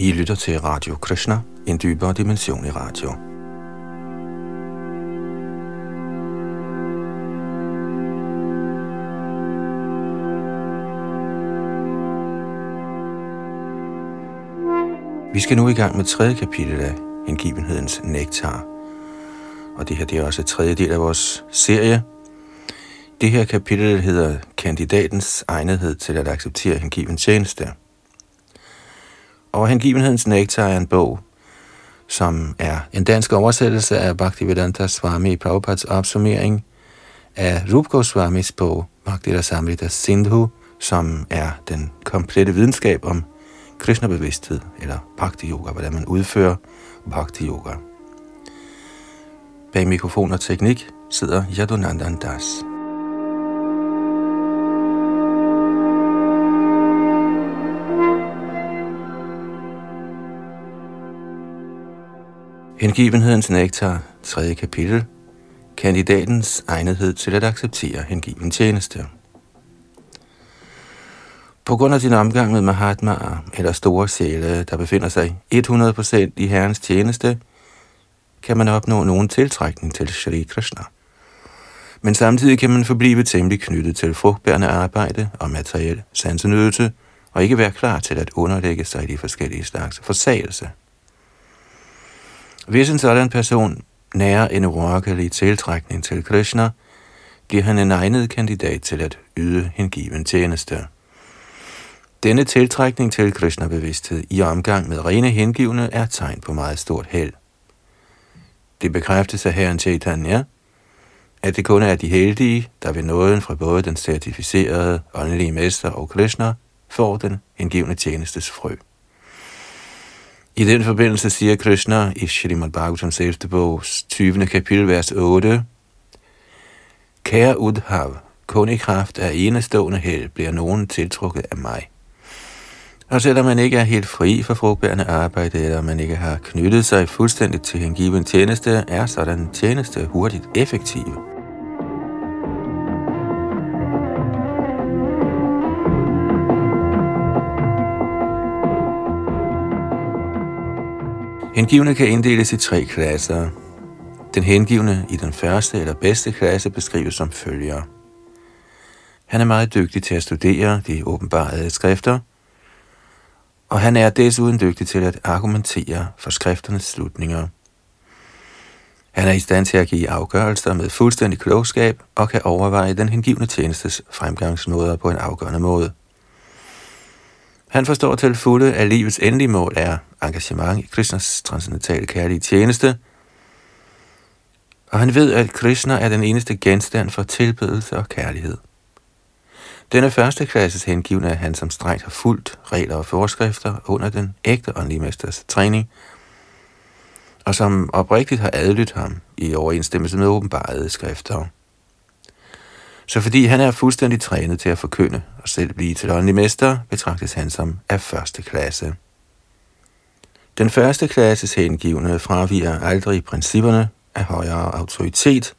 I lytter til Radio Krishna, en dybere dimension i radio. Vi skal nu i gang med tredje kapitel af hengivenhedens nektar. Og det her det er også tredje del af vores serie. Det her kapitel hedder Kandidatens egnethed til at acceptere hengiven tjeneste. Og hengivenhedens nektar er en bog, som er en dansk oversættelse af Bhaktivedanta Swami Prabhupads opsummering af Rup Goswamis bog Bhakti Samrita Sindhu, som er den komplette videnskab om Krishna-bevidsthed, eller Bhakti Yoga, hvordan man udfører Bhakti Yoga. Bag mikrofon og teknik sidder Yadunandan Das. Hengivenhedens nektar, 3. kapitel. Kandidatens egnethed til at acceptere hengiven tjeneste. På grund af din omgang med Mahatma eller store sjæle, der befinder sig 100% i Herrens tjeneste, kan man opnå nogen tiltrækning til Shri Krishna. Men samtidig kan man forblive temmelig knyttet til frugtbærende arbejde og materiel sansenydelse, og ikke være klar til at underlægge sig i de forskellige slags forsagelse. Hvis en sådan person nærer en urokkelig tiltrækning til Krishna, bliver han en egnet kandidat til at yde hengiven tjeneste. Denne tiltrækning til Krishna-bevidsthed i omgang med rene hengivne er tegn på meget stort held. Det bekræftes af herren Chaitanya, at det kun er de heldige, der ved nåden fra både den certificerede åndelige mester og Krishna, får den hengivne tjenestes frø. I den forbindelse siger Krishna i Srimad Bhagavatams 11. bogs 20. kapitel, vers 8, Kære Udhav, kun i kraft af enestående held bliver nogen tiltrukket af mig. Og selvom man ikke er helt fri for frugtbærende arbejde, eller man ikke har knyttet sig fuldstændigt til hengiven tjeneste, er sådan en tjeneste hurtigt effektiv. Hengivne kan inddeles i tre klasser. Den hengivne i den første eller bedste klasse beskrives som følger. Han er meget dygtig til at studere de åbenbare skrifter – og han er desuden dygtig til at argumentere for skrifternes slutninger. Han er i stand til at give afgørelser med fuldstændig klogskab og kan overveje den hengivne tjenestes fremgangsmåder på en afgørende måde. Han forstår til fulde, at livets endelige mål er engagement i Krishnas transcendentale kærlige tjeneste, og han ved, at Krishna er den eneste genstand for tilbedelse og kærlighed. Denne første klasses hengivne er han, som strengt har fulgt regler og forskrifter under den ægte åndelige mesters træning, og som oprigtigt har adlydt ham i overensstemmelse med åbenbarede skrifter. Så fordi han er fuldstændig trænet til at forkynde og selv blive til åndelig mester, betragtes han som af første klasse. Den første klasses hengivne fraviger aldrig principperne af højere autoritet,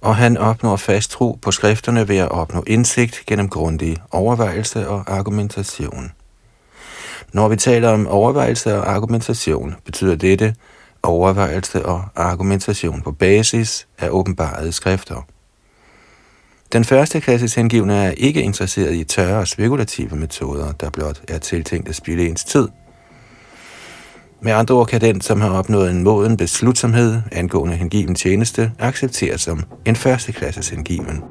og han opnår fast tro på skrifterne ved at opnå indsigt gennem grundig overvejelse og argumentation. Når vi taler om overvejelse og argumentation, betyder dette overvejelse og argumentation på basis af åbenbarede skrifter. Den første klasses hengivne er ikke interesseret i tørre og spekulative metoder, der blot er tiltænkt at spille ens tid – med andre ord kan den, som har opnået en moden beslutsomhed angående hengiven tjeneste, accepteres som en førsteklasses hengiven.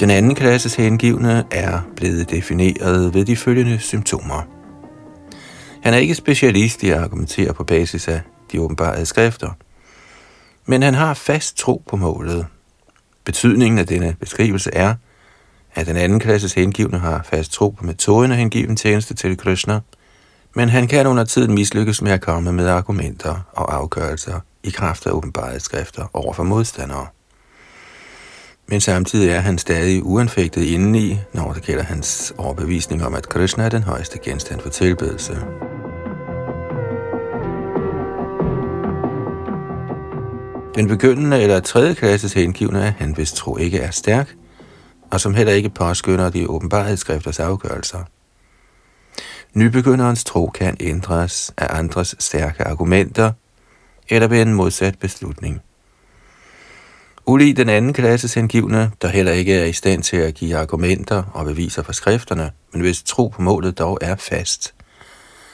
Den anden klasses hengivne er blevet defineret ved de følgende symptomer. Han er ikke specialist i at argumentere på basis af de åbenbare skrifter, men han har fast tro på målet, Betydningen af denne beskrivelse er, at den anden klasses hengivne har fast tro på metoden af hengiven tjeneste til Krishna, men han kan under tiden mislykkes med at komme med argumenter og afgørelser i kraft af åbenbare skrifter over for modstandere. Men samtidig er han stadig uanfægtet indeni, når det gælder hans overbevisning om, at Krishna er den højeste genstand for tilbedelse. Den begyndende eller tredje klasses hengivne han, vist tro ikke er stærk, og som heller ikke påskynder de åbenbarhedsskrifters afgørelser. Nybegynderens tro kan ændres af andres stærke argumenter eller ved en modsat beslutning. Uli den anden klasses hengivne, der heller ikke er i stand til at give argumenter og beviser for skrifterne, men hvis tro på målet dog er fast,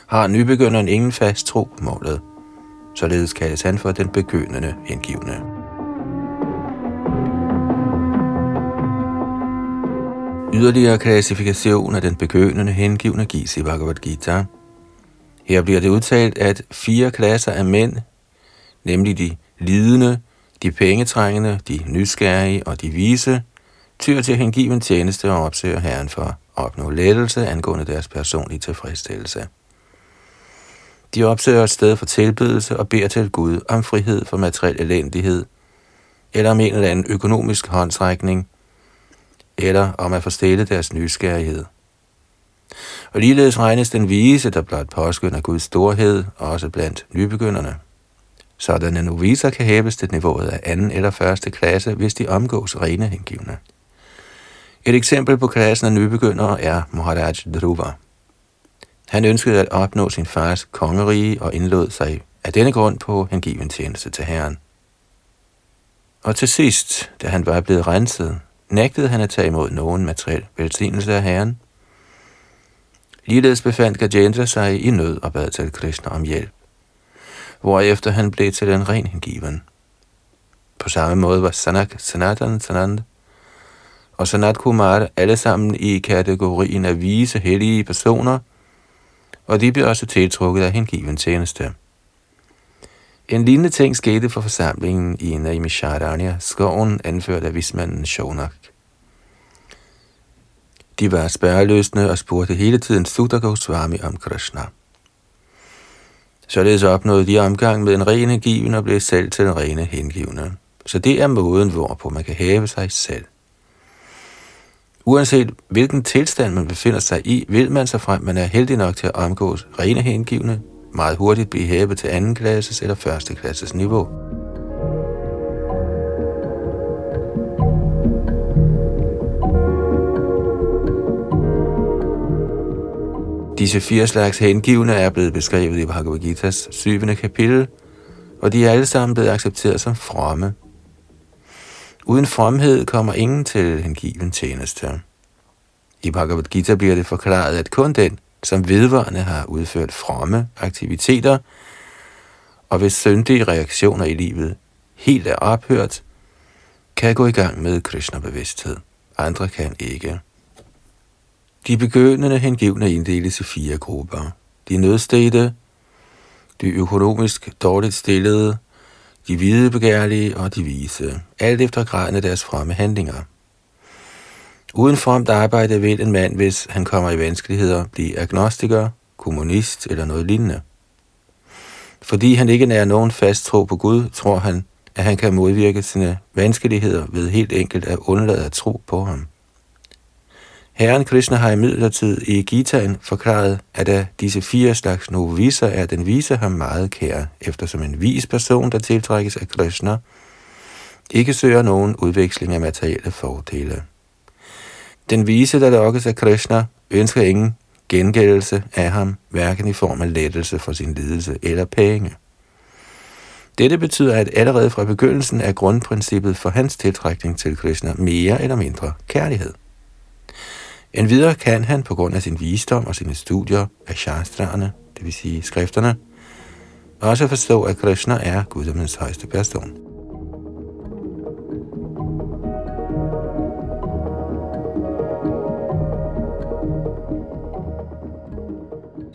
har nybegynderen ingen fast tro på målet. Således kaldes han for den begyndende hengivne. Yderligere klassifikation af den begyndende hengivne gives i Bhagavad Gita. Her bliver det udtalt, at fire klasser af mænd, nemlig de lidende, de pengetrængende, de nysgerrige og de vise, tyr til hengiven tjeneste og opsøger Herren for at opnå lettelse angående deres personlige tilfredsstillelse. De opsøger et sted for tilbedelse og beder til Gud om frihed for materiel elendighed, eller om en eller anden økonomisk håndtrækning, eller om at forstille deres nysgerrighed. Og ligeledes regnes den vise, der blot påskynder Guds storhed, også blandt nybegynderne. Sådanne noviser kan hæves til niveauet af anden eller første klasse, hvis de omgås rene hengivne. Et eksempel på klassen af nybegyndere er Maharaj Dhruva. Han ønskede at opnå sin fars kongerige og indlod sig af denne grund på hengiven tjeneste til Herren. Og til sidst, da han var blevet renset, nægtede han at tage imod nogen materiel velsignelse af Herren. Ligeledes befandt Gajendra sig i nød og bad til Krishna om hjælp, hvorefter han blev til en ren hengiven. På samme måde var Sanak, Sanatan, Sanand og Sanat Kumar alle sammen i kategorien af vise, hellige personer, og de blev også tiltrukket af hengiven tjeneste. En lignende ting skete for forsamlingen i Naimisharanya, skoven anført af vismanden Shonak. De var spærreløsende og spurgte hele tiden Sutta Goswami om Krishna. Således opnåede de omgang med en ren hengiven og blev selv til en rene hengivne. Så det er måden, hvorpå man kan have sig selv. Uanset hvilken tilstand man befinder sig i, vil man så frem, man er heldig nok til at omgås rene hengivne, meget hurtigt blive hævet til anden klasses eller første klasses niveau. Disse fire slags hengivne er blevet beskrevet i Bhagavad Gita's syvende kapitel, og de er alle sammen blevet accepteret som fromme. Uden fromhed kommer ingen til hengiven tjeneste. I Bhagavad Gita bliver det forklaret, at kun den, som vedvarende har udført fromme aktiviteter, og hvis syndige reaktioner i livet helt er ophørt, kan gå i gang med Krishna-bevidsthed. Andre kan ikke. De begyndende hengivne inddeles i fire grupper. De nødstede, de økonomisk dårligt stillede, de hvide begærlige og de vise, alt efter graden af deres fremme handlinger. Uden fromt arbejde vil en mand, hvis han kommer i vanskeligheder, blive agnostiker, kommunist eller noget lignende. Fordi han ikke nærer nogen fast tro på Gud, tror han, at han kan modvirke sine vanskeligheder ved helt enkelt at undlade at tro på ham. Herren Krishna har imidlertid i Gitaen forklaret, at af disse fire slags noviser er den vise ham meget kær, eftersom en vis person, der tiltrækkes af Krishna, ikke søger nogen udveksling af materielle fordele. Den vise, der lokkes af Krishna, ønsker ingen gengældelse af ham, hverken i form af lettelse for sin lidelse eller penge. Dette betyder, at allerede fra begyndelsen er grundprincippet for hans tiltrækning til Krishna mere eller mindre kærlighed. Endvidere kan han på grund af sin visdom og sine studier af shastraerne, det vil sige skrifterne, også forstå, at Krishna er guddommens højeste person.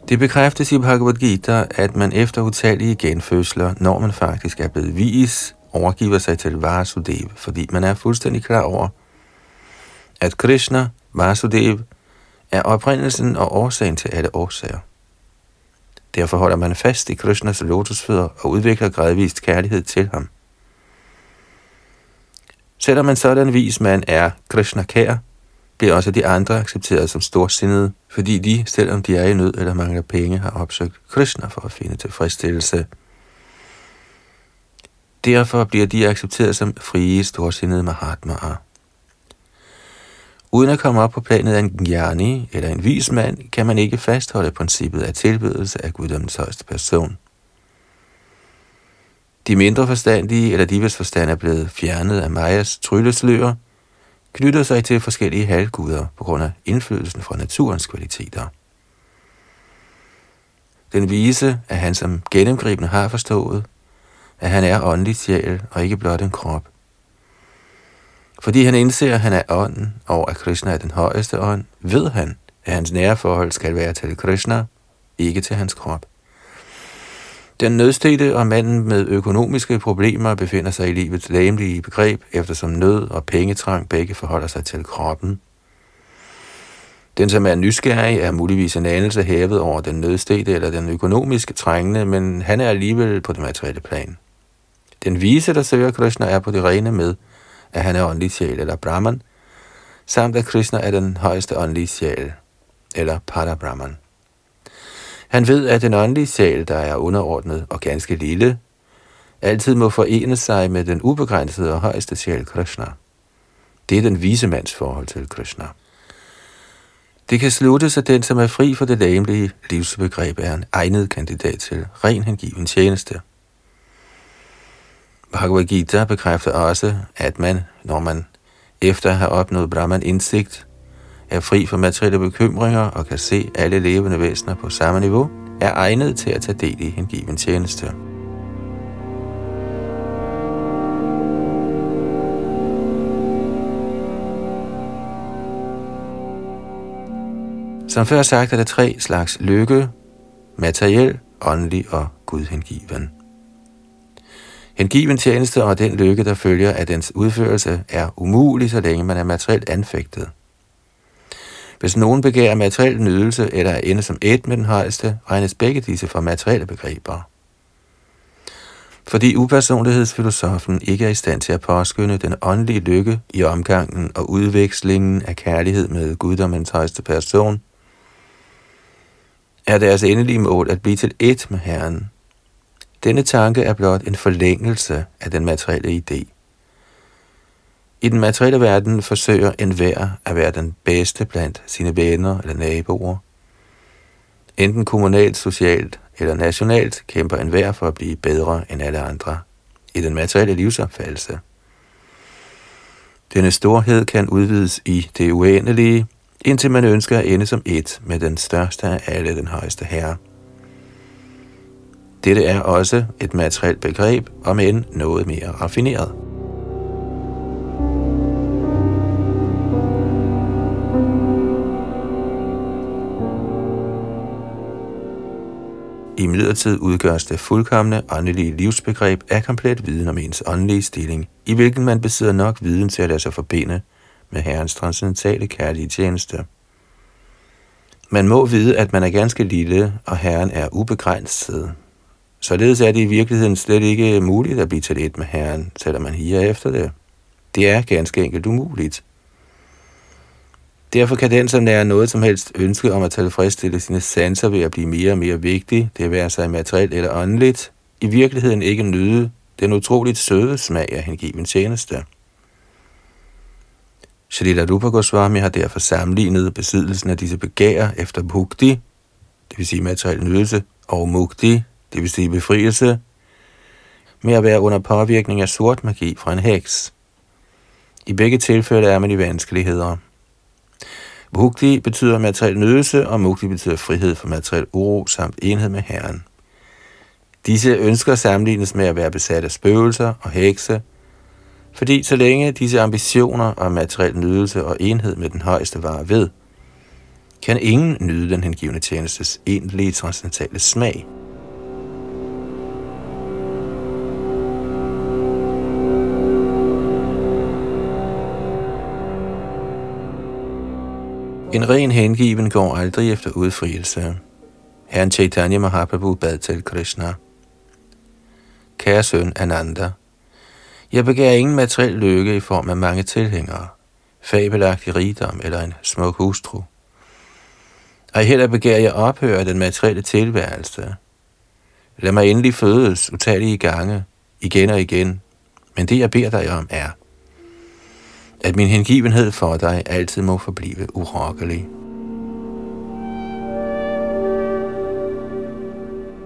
Det bekræftes i Bhagavad Gita, at man efter utallige genfødsler, når man faktisk er blevet vis, overgiver sig til Vasudev, fordi man er fuldstændig klar over, at Krishna, Vasudev, er oprindelsen og årsagen til alle årsager. Derfor holder man fast i Krishnas lotusfødder og udvikler gradvist kærlighed til ham. Selvom man sådan vis man er Krishna kær, bliver også de andre accepteret som storsindede, fordi de, selvom de er i nød eller mangler penge, har opsøgt Krishna for at finde tilfredsstillelse. Derfor bliver de accepteret som frie, storsindede Mahatmaer. Uden at komme op på planet af en gjerne eller en vis mand, kan man ikke fastholde princippet af tilbedelse af guddommens højeste person. De mindre forstandige, eller de hvis forstand er blevet fjernet af Majas tryllesløer, knytter sig til forskellige halvguder på grund af indflydelsen fra naturens kvaliteter. Den vise er han som gennemgribende har forstået, at han er åndelig sjæl og ikke blot en krop. Fordi han indser, at han er ånden, og at Krishna er den højeste ånd, ved han, at hans nære forhold skal være til Krishna, ikke til hans krop. Den nødstede og manden med økonomiske problemer befinder sig i livets læmelige begreb, eftersom nød og pengetrang begge forholder sig til kroppen. Den, som er nysgerrig, er muligvis en anelse hævet over den nødstede eller den økonomiske trængende, men han er alligevel på det materielle plan. Den vise, der søger Krishna, er på det rene med, at han er åndelig sjæl eller Brahman, samt at Krishna er den højeste åndelige sjæl, eller Parabrahman. Han ved, at den åndelige sjæl, der er underordnet og ganske lille, altid må forene sig med den ubegrænsede og højeste sjæl Krishna. Det er den vise mands forhold til Krishna. Det kan sluttes, at den, som er fri for det læmelige livsbegreb, er en egnet kandidat til ren hengiven tjeneste. Bhagavad Gita bekræfter også, at man, når man efter at have opnået Brahman indsigt, er fri for materielle bekymringer og kan se alle levende væsener på samme niveau, er egnet til at tage del i hengiven tjeneste. Som før sagt er der tre slags lykke, materiel, åndelig og gudhengiven. Hengiven tjeneste og den lykke, der følger af dens udførelse, er umulig, så længe man er materielt anfægtet. Hvis nogen begærer materiel nydelse eller er inde som et med den højeste, regnes begge disse for materielle begreber. Fordi upersonlighedsfilosofen ikke er i stand til at påskynde den åndelige lykke i omgangen og udvekslingen af kærlighed med guddommens højeste person, er deres endelige mål at blive til et med Herren. Denne tanke er blot en forlængelse af den materielle idé. I den materielle verden forsøger enhver at være den bedste blandt sine venner eller naboer. Enten kommunalt, socialt eller nationalt kæmper enhver for at blive bedre end alle andre i den materielle livsopfattelse. Denne storhed kan udvides i det uendelige, indtil man ønsker at ende som et med den største af alle, den højeste herre. Dette er også et materielt begreb, om end noget mere raffineret. I midlertid udgøres det fuldkommende åndelige livsbegreb af komplet viden om ens åndelige stilling, i hvilken man besidder nok viden til at lade sig forbinde med Herrens transcendentale kærlige tjeneste. Man må vide, at man er ganske lille, og Herren er ubegrænset. Således er det i virkeligheden slet ikke muligt at blive til et med Herren, selvom man higer efter det. Det er ganske enkelt umuligt. Derfor kan den, som nærer noget som helst ønske om at tilfredsstille sine sanser ved at blive mere og mere vigtig, det være sig materielt eller åndeligt, i virkeligheden ikke nyde den utroligt søde smag af hengiven tjeneste. Shalila Rupa Goswami har derfor sammenlignet besiddelsen af disse begær efter bhukti, det vil sige materiel nydelse, og mukti, det vil sige befrielse, med at være under påvirkning af sort magi fra en heks. I begge tilfælde er man i vanskeligheder. Bhukti betyder materiel nydelse, og mukti betyder frihed fra materiel uro samt enhed med Herren. Disse ønsker sammenlignes med at være besat af spøgelser og hekse, fordi så længe disse ambitioner om materiel nydelse og enhed med den højeste var ved, kan ingen nyde den hengivende tjenestes egentlige transcendentale smag. En ren hengiven går aldrig efter udfrielse. Herren Chaitanya Mahaprabhu bad til Krishna. Kære søn Ananda, jeg begærer ingen materiel lykke i form af mange tilhængere, fabelagtig rigdom eller en smuk hustru. Og heller begærer jeg ophøre den materielle tilværelse. Lad mig endelig fødes utallige gange, igen og igen, men det jeg beder dig om er, at min hengivenhed for dig altid må forblive urokkelig.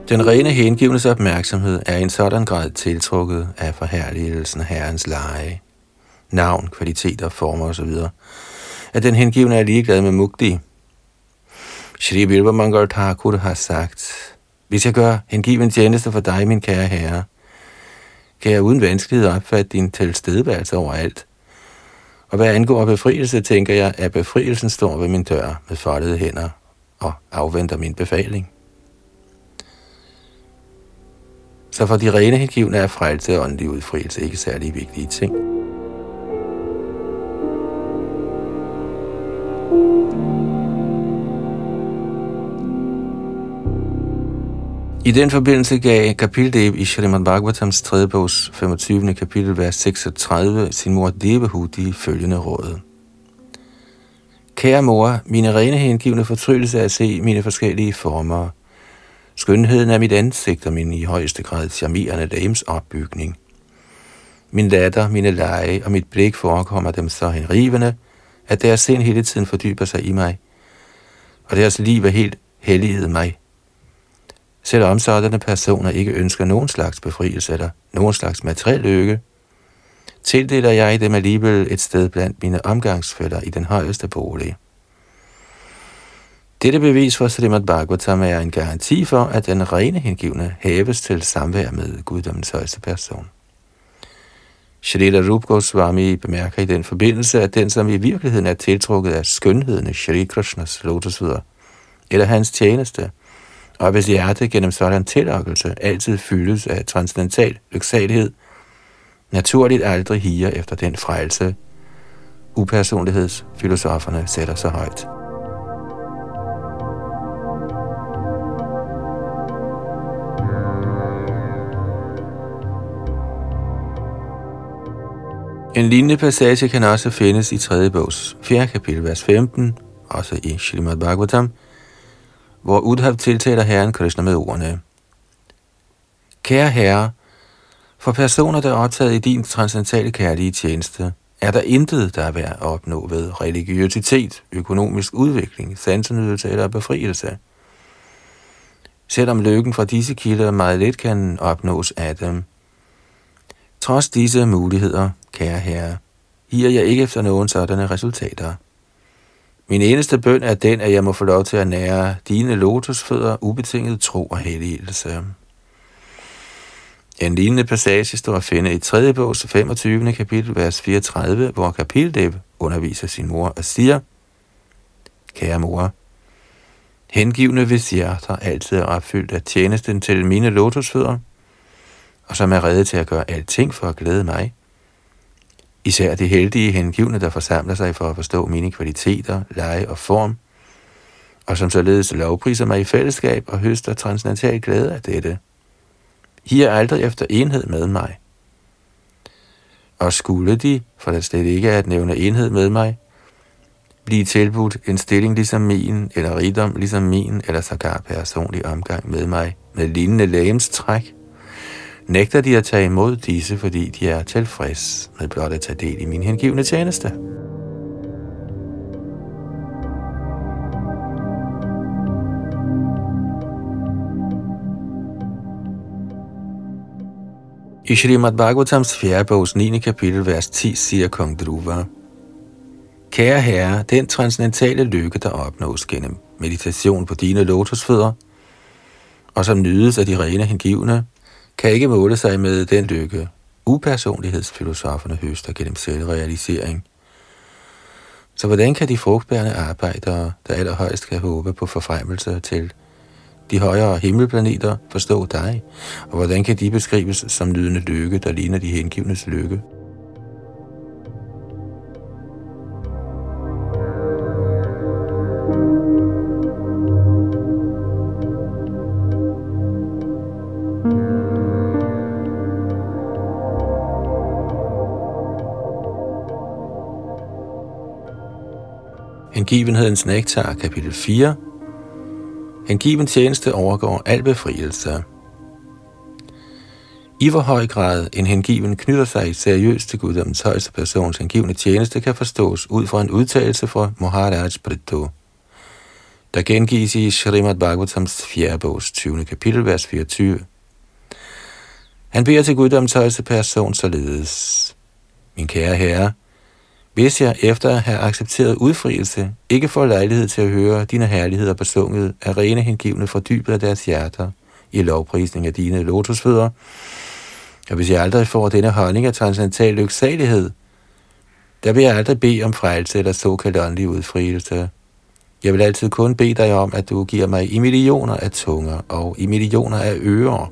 Den rene hengivendes opmærksomhed er i en sådan grad tiltrukket af forherligelsen af Herrens leje, navn, kvaliteter, former osv., at den hengivne er ligeglad med mugti. Shri Bilba Mangal Thakur har sagt, hvis jeg gør hengiven tjeneste for dig, min kære herre, kan jeg uden vanskelighed opfatte din tilstedeværelse overalt. Og hvad angår befrielse, tænker jeg, at befrielsen står ved min dør med foldede hænder og afventer min befaling. Så for de rene hengivne er frelse og åndelig udfrielse ikke særlig vigtige ting. I den forbindelse gav Kapildev i Srimad Bhagavatams 3. bogs 25. kapitel, vers 36, sin mor Devahudi følgende råd. Kære mor, mine rene hengivne fortrydelse er at se mine forskellige former. Skønheden af mit ansigt og min i højeste grad charmerende dames opbygning. Min latter, mine lege og mit blik forekommer dem så henrivende, at deres sind hele tiden fordyber sig i mig, og deres liv er helt helliget mig. Selvom sådanne personer ikke ønsker nogen slags befrielse eller nogen slags materiel lykke, tildeler jeg dem alligevel et sted blandt mine omgangsfælder i den højeste bolig. Dette bevis for Srimad Bhagavatam er en garanti for, at den rene hengivne hæves til samvær med guddommens højeste person. Shrita Rup Goswami bemærker i den forbindelse, at den, som i virkeligheden er tiltrukket af skønheden af Shri Krishnas lotusvider, eller hans tjeneste, og hvis hjertet gennem sådan tillokkelse altid fyldes af transcendental lyksalighed, naturligt aldrig higer efter den frelse, upersonlighedsfilosoferne sætter så højt. En lignende passage kan også findes i 3. bogs 4. kapitel, vers 15, også i Srimad Bhagavatam, hvor Udhav tiltaler Herren Krishna med ordene. Kære Herre, for personer, der er optaget i din transcendentale kærlige tjeneste, er der intet, der er værd at opnå ved religiøsitet, økonomisk udvikling, sansenydelse eller befrielse. Selvom lykken fra disse kilder meget let kan opnås af dem. Trods disse muligheder, kære herre, higer jeg ikke efter nogen sådanne resultater. Min eneste bøn er den, at jeg må få lov til at nære dine lotusfødder ubetinget tro og helligelse. En lignende passage står at finde i 3. bogs 25. kapitel, vers 34, hvor Kapildev underviser sin mor og siger, Kære mor, hengivne hvis hjerter altid er opfyldt af tjenesten til mine lotusfødder, og som er redde til at gøre alting for at glæde mig, Især de heldige hengivne, der forsamler sig for at forstå mine kvaliteter, leje og form, og som således lovpriser mig i fællesskab og høster transcendental glæde af dette. I er aldrig efter enhed med mig. Og skulle de, for det slet ikke er at nævne enhed med mig, blive tilbudt en stilling ligesom min, eller rigdom ligesom min, eller sågar personlig omgang med mig, med lignende lægemstræk, nægter de at tage imod disse, fordi de er tilfreds med blot at tage del i min hengivne tjeneste. I Srimad Bhagavatams 4. bogs 9. kapitel, vers 10, siger kong Dhruva, Kære herre, den transcendentale lykke, der opnås gennem meditation på dine lotusfødder, og som nydes af de rene hengivne, kan ikke måle sig med den lykke, upersonlighedsfilosoferne høster gennem selvrealisering. Så hvordan kan de frugtbærende arbejdere, der allerhøjst kan håbe på forfremmelse til de højere himmelplaneter, forstå dig? Og hvordan kan de beskrives som nydende lykke, der ligner de hengivnes lykke? Hengivenhedens nektar, kapitel 4. Hengiven tjeneste overgår al befrielse. I hvor høj grad en hengiven knytter sig seriøst til guddommens højeste persons hengivne tjeneste, kan forstås ud fra en udtalelse fra Maharaj Prithu. der gengives i Srimad Bhagavatams 4. bogs 20. kapitel, vers 24. Han beder til guddommens højeste person således. Min kære herre, hvis jeg efter at have accepteret udfrielse, ikke får lejlighed til at høre dine herligheder besunget af rene hengivne fra dybet af deres hjerter i lovprisning af dine lotusfødder, og hvis jeg aldrig får denne holdning af transcendental lyksalighed, der vil jeg aldrig bede om frelse eller såkaldt åndelig udfrielse. Jeg vil altid kun bede dig om, at du giver mig i millioner af tunger og i millioner af ører,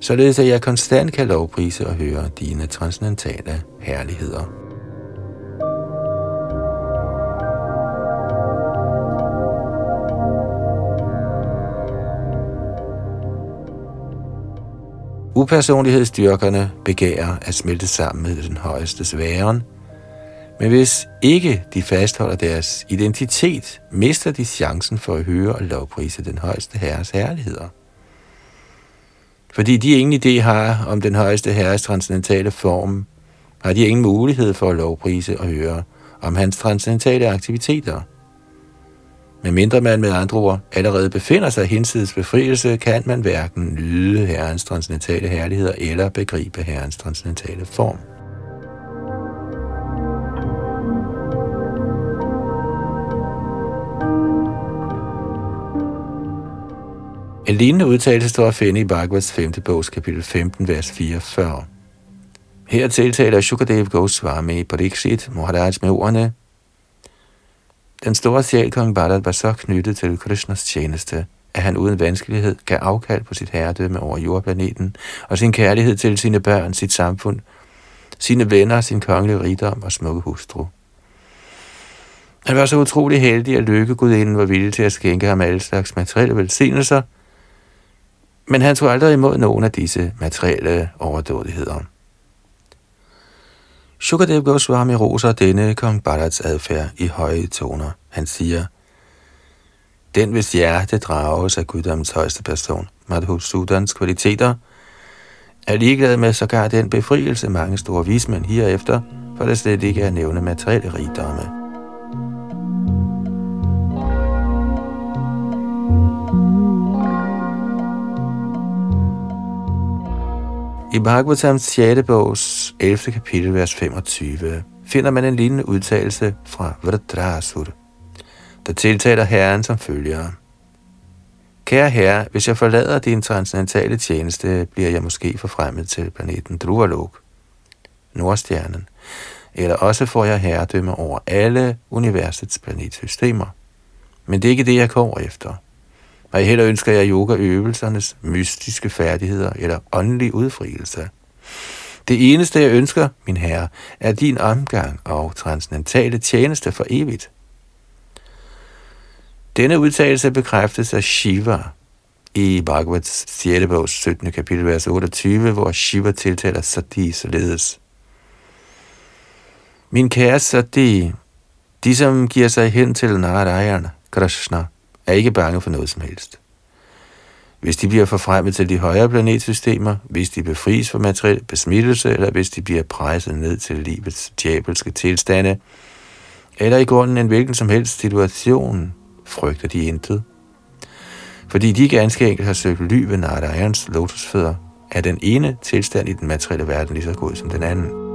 således at jeg konstant kan lovprise og høre dine transcendentale herligheder. Upersonlighedsstyrkerne begærer at smelte sammen med den højeste sværen, men hvis ikke de fastholder deres identitet, mister de chancen for at høre og lovprise den højeste herres herligheder. Fordi de ingen idé har om den højeste herres transcendentale form, har de ingen mulighed for at lovprise og høre om hans transcendentale aktiviteter – men mindre man med andre ord allerede befinder sig hinsides befrielse, kan man hverken nyde Herrens transcendentale herligheder eller begribe Herrens transcendentale form. En lignende udtalelse står at finde i Bhagavats 5. bogs kapitel 15, vers 44. Her tiltaler Shukadev Goswami Pariksit Maharaj med ordene, den store sjælkong Bharat var så knyttet til Krishnas tjeneste, at han uden vanskelighed gav afkald på sit herredømme over jordplaneten og sin kærlighed til sine børn, sit samfund, sine venner, sin kongelige rigdom og smukke hustru. Han var så utrolig heldig, at lykkegudinden var villig til at skænke ham alle slags materielle velsignelser, men han tog aldrig imod nogen af disse materielle overdådigheder. Shukadev Goswami roser denne kong Bharats adfærd i høje toner. Han siger, Den hvis hjerte drages af guddommens højeste person, Madhusudans kvaliteter, er ligeglad med sågar den befrielse mange store vismænd herefter, for det slet ikke er nævne materielle rigdomme. I Bhagavatams 6. bogs 11. kapitel, vers 25, finder man en lignende udtalelse fra Vradrasur, der tiltaler Herren som følger. Kære Herre, hvis jeg forlader din transcendentale tjeneste, bliver jeg måske forfremmet til planeten Drualog, Nordstjernen, eller også får jeg herredømme over alle universets planetsystemer. Men det er ikke det, jeg går efter – og heller ønsker jeg yogaøvelsernes mystiske færdigheder eller åndelig udfrielse. Det eneste, jeg ønsker, min herre, er din omgang og transcendentale tjeneste for evigt. Denne udtalelse bekræftes af Shiva i Bhagavats 6. bog 17. kapitel, vers 28, hvor Shiva tiltaler Sati således. Min kære Sati, de som giver sig hen til Narayana, Krishna, er ikke bange for noget som helst. Hvis de bliver forfremmet til de højere planetsystemer, hvis de befries for materiel besmittelse, eller hvis de bliver presset ned til livets djævelske tilstande, eller i grunden en hvilken som helst situation, frygter de intet. Fordi de ganske enkelt har søgt ly ved Narayans lotusfødder, er den ene tilstand i den materielle verden lige så god som den anden.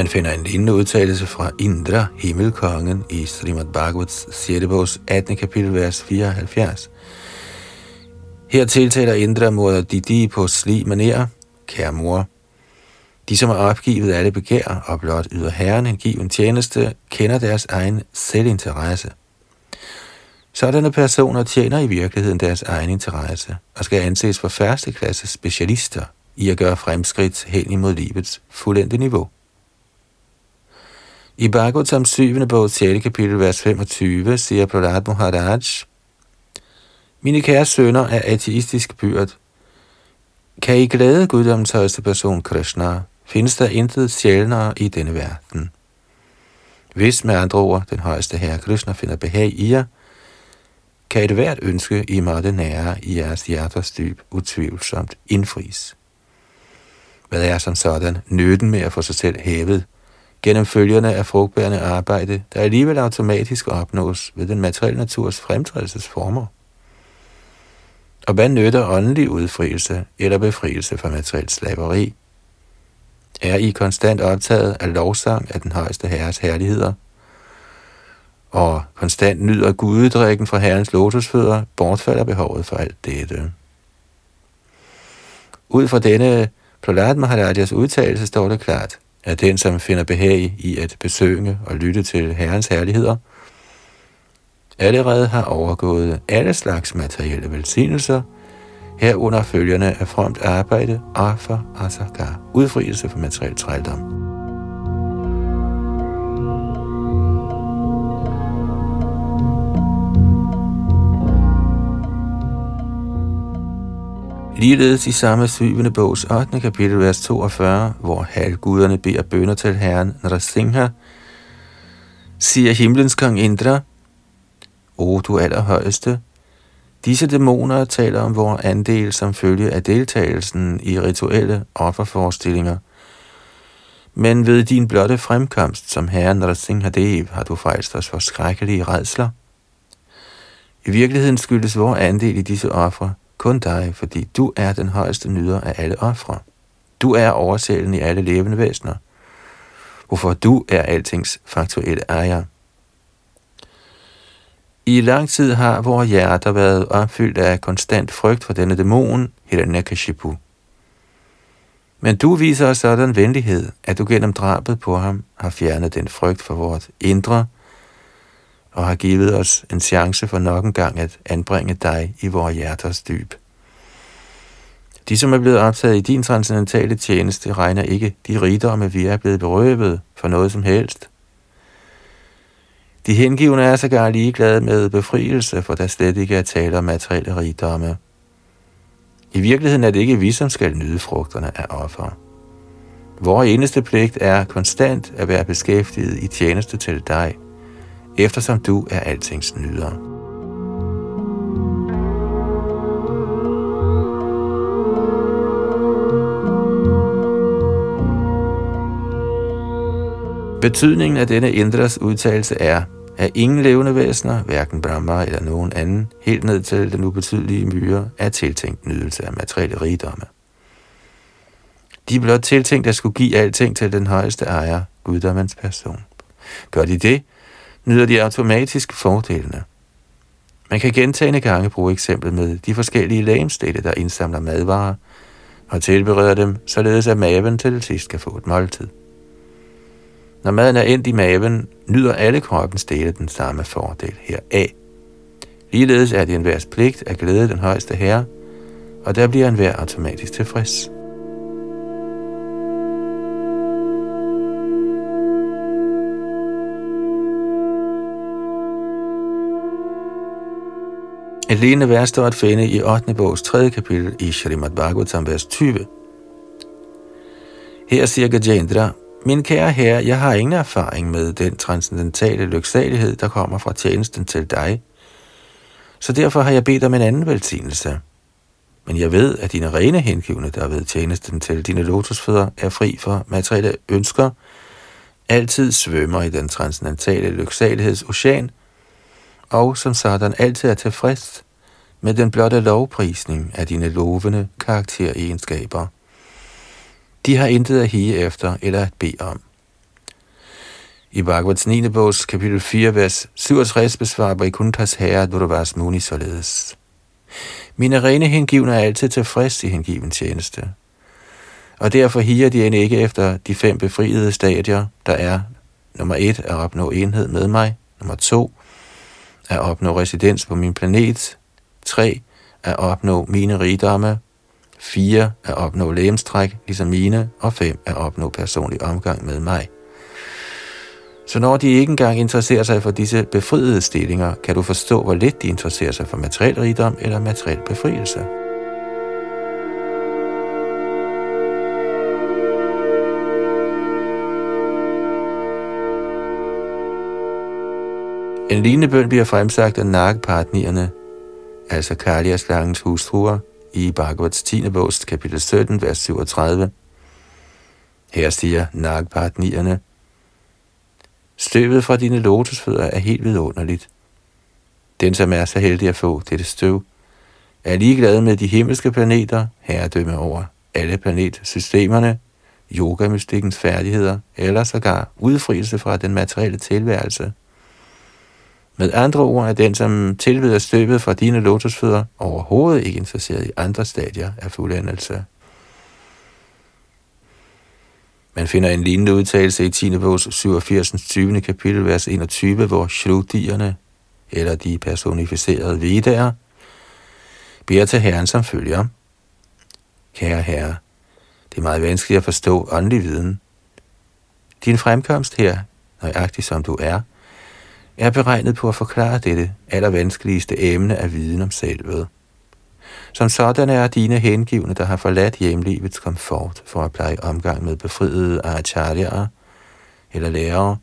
Man finder en lignende udtalelse fra Indra, himmelkongen, i Srimad Bhagavats 6. bogs 18. kapitel, vers 74. Her tiltaler Indra moder Didi på sli maner, kære mor. De, som er opgivet alle begær og blot yder herren en given tjeneste, kender deres egen selvinteresse. Sådanne personer tjener i virkeligheden deres egen interesse og skal anses for første klasse specialister i at gøre fremskridt hen imod livets fuldendte niveau. I Bhagavatam 7. bog 6. kapitel, vers 25, siger Prahlad Maharaj, Mine kære sønner er ateistisk byrd. Kan I glæde guddommens højeste person Krishna, findes der intet sjældnere i denne verden. Hvis med andre ord den højeste herre Krishna finder behag i jer, kan et hvert ønske, I måtte nære i jeres hjerters dyb, utvivlsomt indfries. Hvad er som sådan nytten med at få sig selv hævet gennem følgerne af frugtbærende arbejde, der alligevel automatisk opnås ved den materielle naturs fremtrædelsesformer? Og hvad nytter åndelig udfrielse eller befrielse fra materielt slaveri? Er I konstant optaget af lovsang af den højeste herres herligheder, og konstant nyder gudedrikken fra herrens lotusfødder, bortfalder behovet for alt dette. Ud fra denne Prahlad Maharajas udtalelse står det klart, er den, som finder behag i at besøge og lytte til herrens herligheder, allerede har overgået alle slags materielle velsignelser, herunder følgerne af fromt arbejde, offer, asaka, udfrielse for materiel trældom. Ligeledes i samme syvende bogs 8. kapitel, vers 42, hvor halvguderne beder bønder til herren Nrasingha, siger himlens kong Indra, O du allerhøjeste, disse dæmoner taler om vores andel som følge af deltagelsen i rituelle offerforestillinger, men ved din blotte fremkomst som herren Nrasinghadev har du frelst os for skrækkelige redsler. I virkeligheden skyldes vores andel i disse ofre kun dig, fordi du er den højeste nyder af alle ofre. Du er oversælen i alle levende væsener, hvorfor du er altings faktuelle ejer. I lang tid har vores hjerter været opfyldt af konstant frygt for denne dæmon, Hiranyakashipu. Men du viser os sådan venlighed, at du gennem drabet på ham har fjernet den frygt for vores indre, og har givet os en chance for nok en gang at anbringe dig i vores hjerters dyb. De, som er blevet optaget i din transcendentale tjeneste, regner ikke de rigdomme, vi er blevet berøvet for noget som helst. De hengivne er sågar ligeglade med befrielse, for der slet ikke er tale om materielle rigdomme. I virkeligheden er det ikke vi, som skal nyde frugterne af offer. Vores eneste pligt er konstant at være beskæftiget i tjeneste til dig – eftersom du er altings nyder. Betydningen af denne Indras udtalelse er, at ingen levende væsener, hverken Brahma eller nogen anden, helt ned til den ubetydelige myre, er tiltænkt nydelse af materielle rigdomme. De er blot tiltænkt at skulle give alting til den højeste ejer, guddommens person. Gør de det, nyder de automatisk fordelene. Man kan gentagende gange bruge eksemplet med de forskellige lægemstede, der indsamler madvarer og tilbereder dem, således at maven til sidst kan få et måltid. Når maden er endt i maven, nyder alle kroppens dele den samme fordel heraf. Ligeledes er det en pligt at glæde den højeste herre, og der bliver enhver automatisk tilfreds. Et lignende vers står at finde i 8. bogs 3. kapitel i Srimad Bhagavatam, vers 20. Her siger Gajendra, min kære herre, jeg har ingen erfaring med den transcendentale lyksalighed, der kommer fra tjenesten til dig. Så derfor har jeg bedt om en anden velsignelse. Men jeg ved, at dine rene hengivne, der ved tjenesten til dine lotusfødder, er fri for materielle ønsker, altid svømmer i den transcendentale lyksalighedsocean, og som sådan altid er tilfreds med den blotte lovprisning af dine lovende karakteregenskaber. De har intet at hige efter eller at bede om. I Bhagavats 9. bogs kapitel 4, vers 67 besvarer Vaikunthas herre Durvas Muni således. Mine rene hengivne er altid tilfreds i hengiven tjeneste. Og derfor higer de end ikke efter de fem befriede stadier, der er nummer 1 at opnå enhed med mig, nummer 2 at opnå residens på min planet, 3. At opnå mine rigdomme, 4. At opnå lægemstræk, ligesom mine, og 5. At opnå personlig omgang med mig. Så når de ikke engang interesserer sig for disse befriede stillinger, kan du forstå, hvor lidt de interesserer sig for materiel rigdom eller materiel befrielse. En lignende bøn bliver fremsagt af Nagpartnierne, altså Kalias slangens hustruer, i Bhagavats 10. bog, kapitel 17, vers 37. Her siger Nagpartnierne, Støvet fra dine lotusfødder er helt vidunderligt. Den, som er så heldig at få dette støv, er ligeglad med de himmelske planeter, herredømme over alle planetsystemerne, yogamystikkens færdigheder eller sågar udfrielse fra den materielle tilværelse. Med andre ord er den, som tilveder støbet fra dine lotusfødder, overhovedet ikke interesseret i andre stadier af fuldendelse. Man finder en lignende udtalelse i 10. bogs 87. 20. kapitel, vers 21, hvor shrutierne, eller de personificerede vidager, beder til Herren som følger. Kære Herre, det er meget vanskeligt at forstå åndelig viden. Din fremkomst her, nøjagtig som du er, er beregnet på at forklare dette allervanskeligste emne af viden om selvet. Som sådan er dine hengivne, der har forladt hjemlivets komfort for at pleje omgang med befriede acharyaer eller lærere,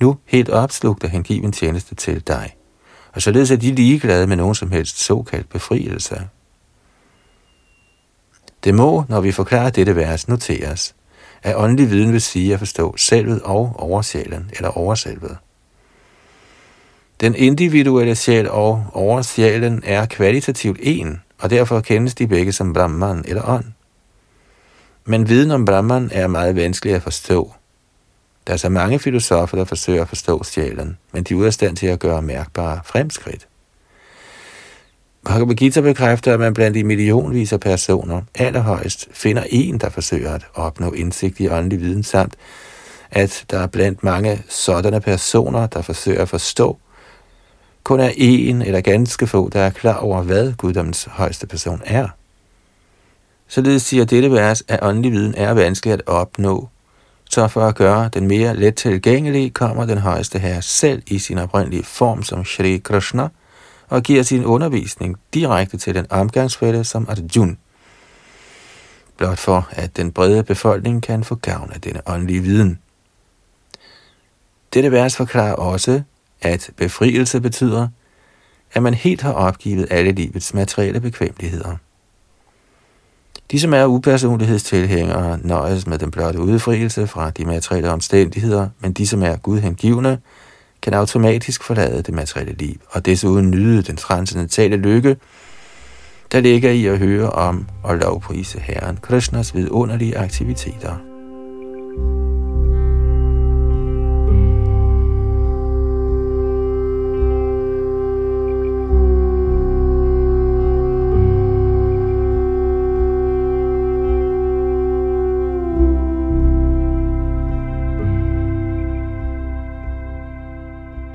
nu helt opslugt af hengiven tjeneste til dig. Og således er de ligeglade med nogen som helst såkaldt befrielse. Det må, når vi forklarer dette vers, noteres, at åndelig viden vil sige at forstå selvet og oversjælen eller overselvet. Den individuelle sjæl og oversjælen er kvalitativt en, og derfor kendes de begge som Brahman eller ånd. Men viden om Brahman er meget vanskelig at forstå. Der er så mange filosofer, der forsøger at forstå sjælen, men de er ude af stand til at gøre mærkbare fremskridt. Bhagavad Gita bekræfter, at man blandt de millionvis af personer allerhøjst finder en, der forsøger at opnå indsigt i åndelig viden, samt at der er blandt mange sådanne personer, der forsøger at forstå, kun er en eller ganske få, der er klar over, hvad guddommens højeste person er. Således siger dette vers, at åndelig viden er vanskelig at opnå, så for at gøre den mere let tilgængelig, kommer den højeste herre selv i sin oprindelige form som Shri Krishna og giver sin undervisning direkte til den omgangsfælde som Arjun. Blot for, at den brede befolkning kan få gavn af denne åndelige viden. Dette vers forklarer også, at befrielse betyder, at man helt har opgivet alle livets materielle bekvemmeligheder. De, som er upersonlighedstilhængere, nøjes med den blotte udfrielse fra de materielle omstændigheder, men de, som er gudhengivne, kan automatisk forlade det materielle liv, og desuden nyde den transcendentale lykke, der ligger i at høre om og lovprise Herren Krishnas vidunderlige aktiviteter.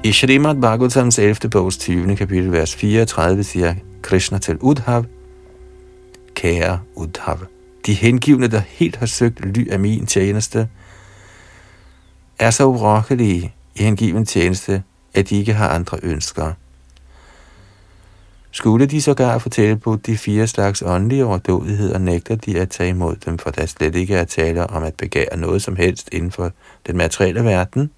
I Srimad Bhagavatams 11. bogs 20. kapitel, vers 34, siger Krishna til Udhav, Kære Udhav, de hengivne, der helt har søgt ly af min tjeneste, er så urokkelige i hengiven tjeneste, at de ikke har andre ønsker. Skulle de sågar få tilbudt de fire slags åndelige overdådigheder, nægter de at tage imod dem, for der slet ikke er tale om at begære noget som helst inden for den materielle verden –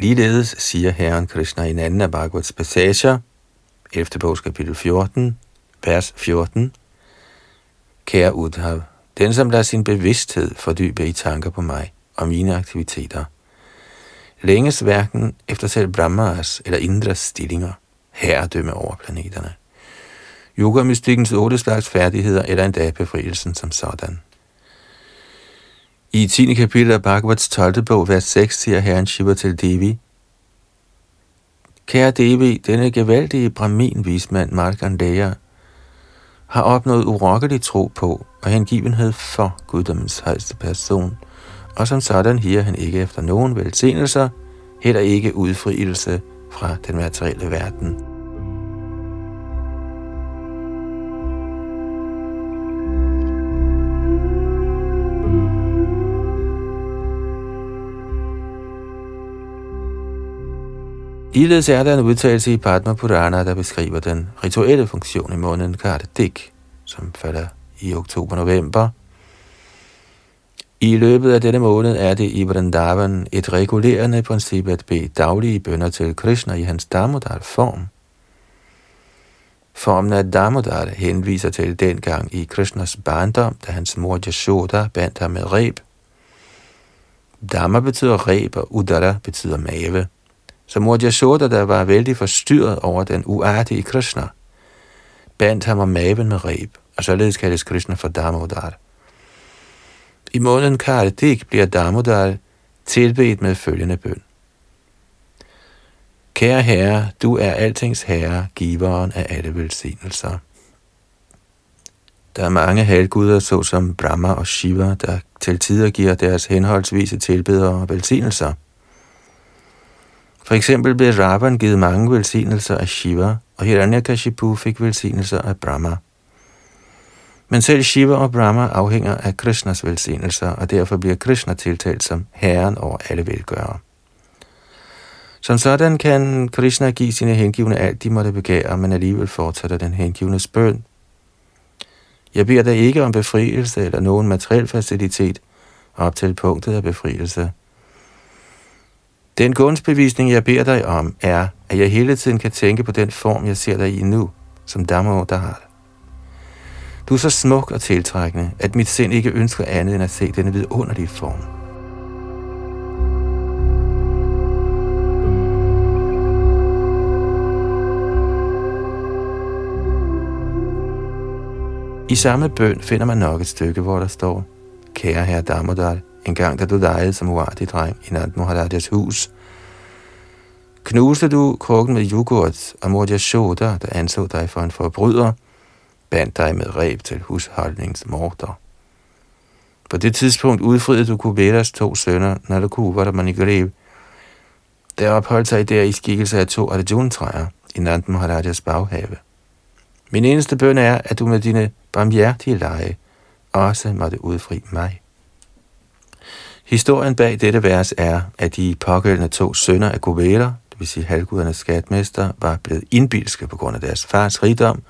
Ligeledes siger Herren Krishna i en anden af Bhagavats passager, 11. bogs kapitel 14, vers 14, Kære Udhav, den som lader sin bevidsthed fordybe i tanker på mig og mine aktiviteter, længes hverken efter selv Brahmas eller Indras stillinger, herredømme over planeterne. Yoga-mystikkens otte slags færdigheder eller endda befrielsen som sådan. I 10. kapitel af Bhagavats 12. bog, vers 6, siger herren Shiva til Devi, Kære Devi, denne gevaldige brahmin vismand Markandeya har opnået urokkelig tro på og hengivenhed for guddommens højeste person, og som sådan higer han ikke efter nogen velsignelser, heller ikke udfrielse fra den materielle verden. Ligeledes er der en udtalelse i Padma Purana, der beskriver den rituelle funktion i måneden Kartik, som falder i oktober-november. I løbet af denne måned er det i Vrindavan et regulerende princip at bede daglige bønder til Krishna i hans Damodar-form. Formen af Damodar henviser til dengang i Krishnas barndom, da hans mor Yashoda bandt ham med reb. Dhamma betyder reb, og Udara betyder mave. Så mor Jasoda, der var vældig forstyrret over den uartige Krishna, bandt ham om maven med reb, og således kaldes Krishna for Damodar. I måneden Kartik bliver Damodar tilbedt med følgende bøn. Kære Herre, du er altings Herre, giveren af alle velsignelser. Der er mange halvguder, såsom Brahma og Shiva, der til tider giver deres henholdsvise tilbedere velsignelser. For eksempel blev Ravan givet mange velsignelser af Shiva, og Hiranyakashipu fik velsignelser af Brahma. Men selv Shiva og Brahma afhænger af Krishnas velsignelser, og derfor bliver Krishna tiltalt som herren over alle velgørere. Som sådan kan Krishna give sine hengivne alt, de måtte begære, men alligevel fortsætter den hengivne bøn. Jeg beder dig ikke om befrielse eller nogen materiel facilitet op til punktet af befrielse. Den gunstbevisning, jeg beder dig om, er, at jeg hele tiden kan tænke på den form, jeg ser dig i nu, som Dhammo, der har det. Du er så smuk og tiltrækkende, at mit sind ikke ønsker andet end at se denne vidunderlige form. I samme bøn finder man nok et stykke, hvor der står, Kære herre Damodal, en gang da du lejede som uartig dreng i Nand Moharajas hus, knuste du krukken med yoghurt, og mor Yashoda, der anså dig for en forbryder, bandt dig med reb til husholdningsmorder. På det tidspunkt udfriede du Kuberas to sønner, Nalakuva og Manigreb. der opholdt sig der i skikkelse af to Arjuna-træer i Nand Maharajas baghave. Min eneste bøn er, at du med dine barmhjertige lege også måtte udfri mig. Historien bag dette vers er, at de pågældende to sønner af Kubera, det vil sige halvgudernes skatmester, var blevet indbilske på grund af deres fars rigdom,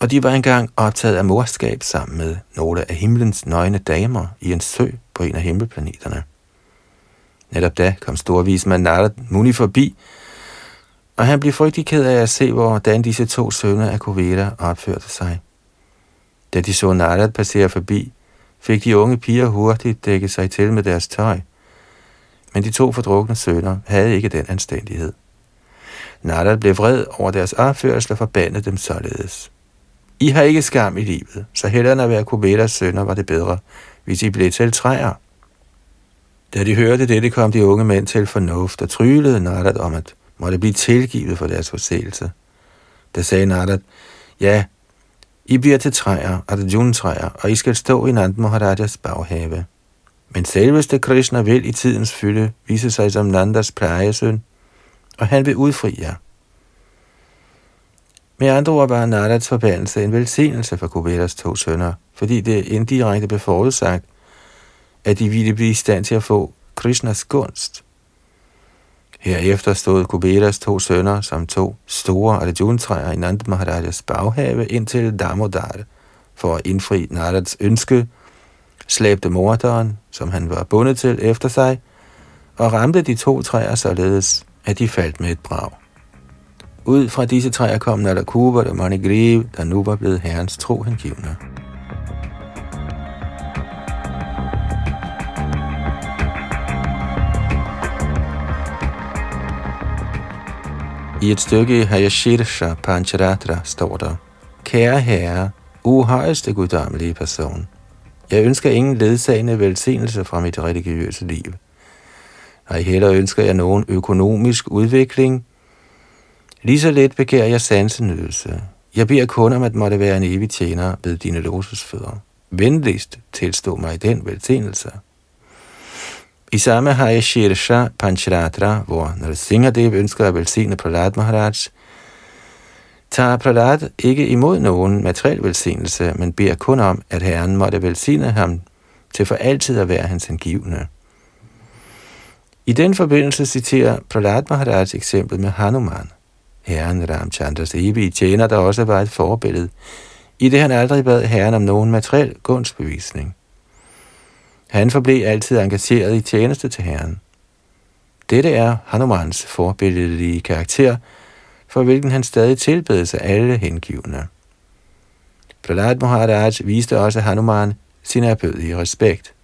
og de var engang optaget af morskab sammen med nogle af himlens nøgne damer i en sø på en af himmelplaneterne. Netop da kom storvismand Narad Muni forbi, og han blev frygtelig ked af at se, hvordan disse to sønner af Koveda opførte sig. Da de så Narad passere forbi, fik de unge piger hurtigt dækket sig til med deres tøj. Men de to fordrukne sønner havde ikke den anstændighed. Narad blev vred over deres opførsel og forbandede dem således. I har ikke skam i livet, så hellere end at være Kubelas sønner var det bedre, hvis I blev til træer. Da de hørte dette, kom de unge mænd til fornuft og tryllede Narad om at måtte blive tilgivet for deres forseelse. Da sagde Narad, ja, i bliver til træer, Arjuna-træer, og I skal stå i Nand Maharajas baghave. Men selveste Krishna vil i tidens fylde vise sig som Nandas plejesøn, og han vil udfri jer. Med andre ord var Narads forbandelse en velsignelse for Kuberas to sønner, fordi det indirekte blev forudsagt, at de ville blive i stand til at få Krishnas gunst. Herefter stod Kubetas to sønner som to store arjuna i Nand Maharajas baghave indtil Damodar for at indfri Narads ønske, slæbte morderen, som han var bundet til efter sig, og ramte de to træer således, at de faldt med et brag. Ud fra disse træer kom Nalakuba og Manigriv, der nu var blevet herrens tro hengivne. I et stykke i Hayashirsha Pancharatra står der, Kære herre, uhøjeste guddommelige person, jeg ønsker ingen ledsagende velsignelse fra mit religiøse liv. Nej, heller ønsker jeg nogen økonomisk udvikling, Lige så let begærer jeg sansenydelse. Jeg beder kun om at måtte være en evig tjener ved dine låsesfødder. Venligst tilstå mig den velsignelse. I samme har jeg Shirsha Pancharatra, hvor Narasimhadev ønsker at velsigne Prahlad Maharaj, tager Prahlad ikke imod nogen materiel velsignelse, men beder kun om, at Herren måtte velsigne ham til for altid at være hans hengivne. I den forbindelse citerer Prahlad Maharaj eksemplet med Hanuman – Herren Ramchandras evige tjener, der også var et forbillede, i det han aldrig bad herren om nogen materiel gunstbevisning. Han forblev altid engageret i tjeneste til Herren. Dette er Hanumans forbilledelige karakter, for hvilken han stadig tilbedes af alle hengivne. Prahlad Maharaj viste også Hanuman sin erbødige respekt.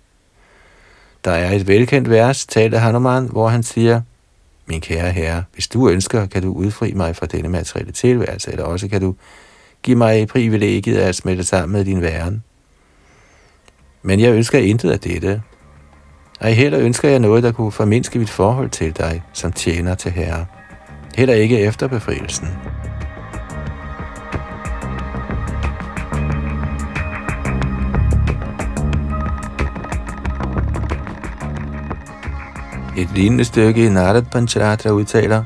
Der er et velkendt vers, talt af Hanuman, hvor han siger, Min kære herre, hvis du ønsker, kan du udfri mig fra denne materielle tilværelse, eller også kan du give mig privilegiet at smelte sammen med din væren. Men jeg ønsker intet af dette. Ej heller ønsker jeg noget, der kunne formindske mit forhold til dig, som tjener til herre. Heller ikke efter befrielsen. Et lignende stykke i Narad Pancharatra udtaler,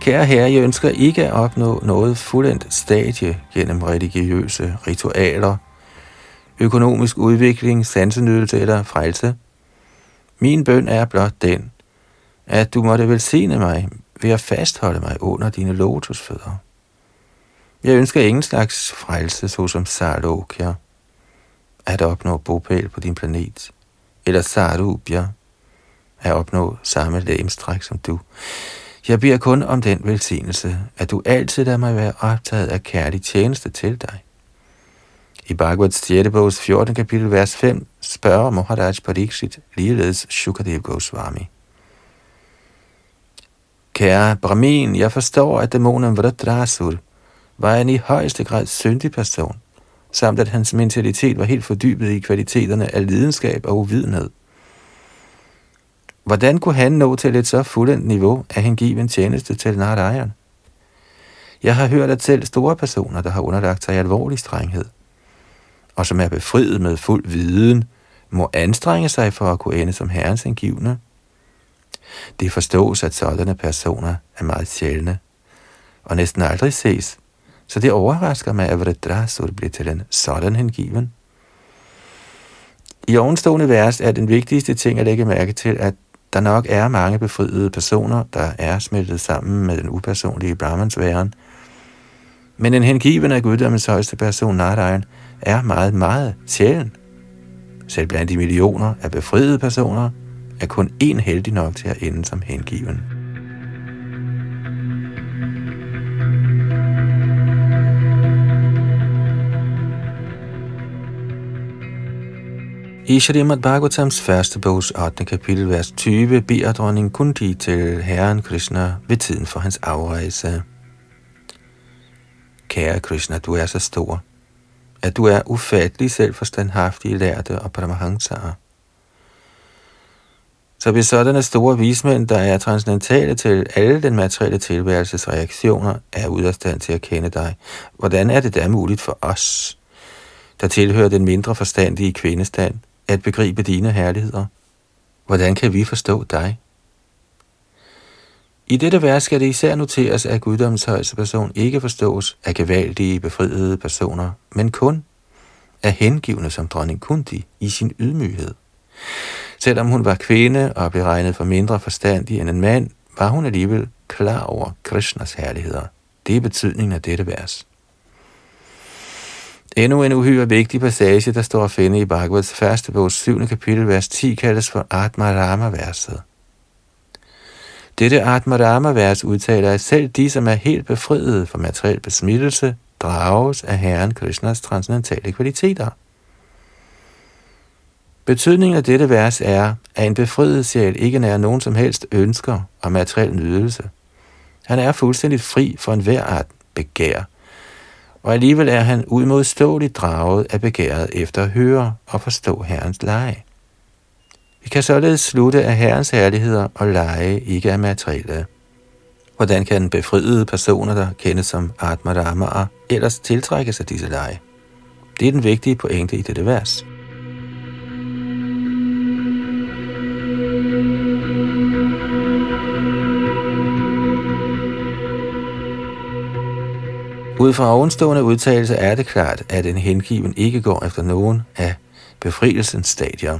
Kære herre, jeg ønsker ikke at opnå noget fuldendt stadie gennem religiøse ritualer, økonomisk udvikling, sansenydelse eller frelse. Min bøn er blot den, at du måtte velsigne mig ved at fastholde mig under dine lotusfødder. Jeg ønsker ingen slags frelse, såsom Sarlokya, at opnå bopæl på din planet, eller Sarubya, at opnå samme lægemstræk som du. Jeg beder kun om den velsignelse, at du altid lader mig være optaget af kærlig tjeneste til dig. I Bhagavats 6. bogs 14. kapitel, vers 5, spørger Maharaj Pariksit ligeledes Shukadev Goswami. Kære Brahmin, jeg forstår, at dæmonen Vradrasur var en i højeste grad syndig person, samt at hans mentalitet var helt fordybet i kvaliteterne af lidenskab og uvidenhed. Hvordan kunne han nå til et så fuldendt niveau at han af en tjeneste til Narayan? Jeg har hørt, at selv store personer, der har underlagt sig alvorlig strenghed, og som er befriet med fuld viden, må anstrenge sig for at kunne ende som herrens angivne. Det forstås, at sådanne personer er meget sjældne, og næsten aldrig ses, så det overrasker mig, at Vredrasur bliver til en sådan hengiven. I ovenstående vers er den vigtigste ting at lægge mærke til, at der nok er mange befriede personer, der er smeltet sammen med den upersonlige Brahmans væren, men en hengiven af guddommens højeste person, Narayan, er meget, meget sjælen. Selv blandt de millioner af befriede personer, er kun én heldig nok til at ende som hengiven. I Shrimad Bhagavatams første bogs 8. kapitel, vers 20, beder dronning Kunti til Herren Krishna ved tiden for hans afrejse. Kære Krishna, du er så stor, at du er ufattelig selvforstandhaftig lærte og paramahansara. Så hvis sådanne store vismænd, der er transcendentale til alle den materielle tilværelses reaktioner, er ude af stand til at kende dig, hvordan er det da muligt for os, der tilhører den mindre forstandige kvindestand, at begribe dine herligheder? Hvordan kan vi forstå dig? I dette vers skal det især noteres, at guddommens højeste person ikke forstås af gevaldige, befriede personer, men kun af hengivne som dronning Kunti i sin ydmyghed. Selvom hun var kvinde og blev regnet for mindre forstandig end en mand, var hun alligevel klar over Krishnas herligheder. Det er betydningen af dette vers. Endnu en uhyre vigtig passage, der står at finde i Bhagavats første bog 7. kapitel, vers 10, kaldes for Atma Rama-verset. Dette Atmadama-vers udtaler, at selv de, som er helt befriede fra materiel besmittelse, drages af Herren Krishnas transcendentale kvaliteter. Betydningen af dette vers er, at en befriet sjæl ikke nær nogen som helst ønsker og materiel nydelse. Han er fuldstændig fri for enhver art begær, og alligevel er han udmodståeligt draget af begæret efter at høre og forstå Herrens leje. Vi kan således slutte, at Herrens herligheder og leje ikke er materielle. Hvordan kan den befriede personer, der kendes som Atmadamaer, ellers tiltrække sig disse lege? Det er den vigtige pointe i dette vers. Ud fra ovenstående udtalelse er det klart, at en hengiven ikke går efter nogen af befrielsens stadier.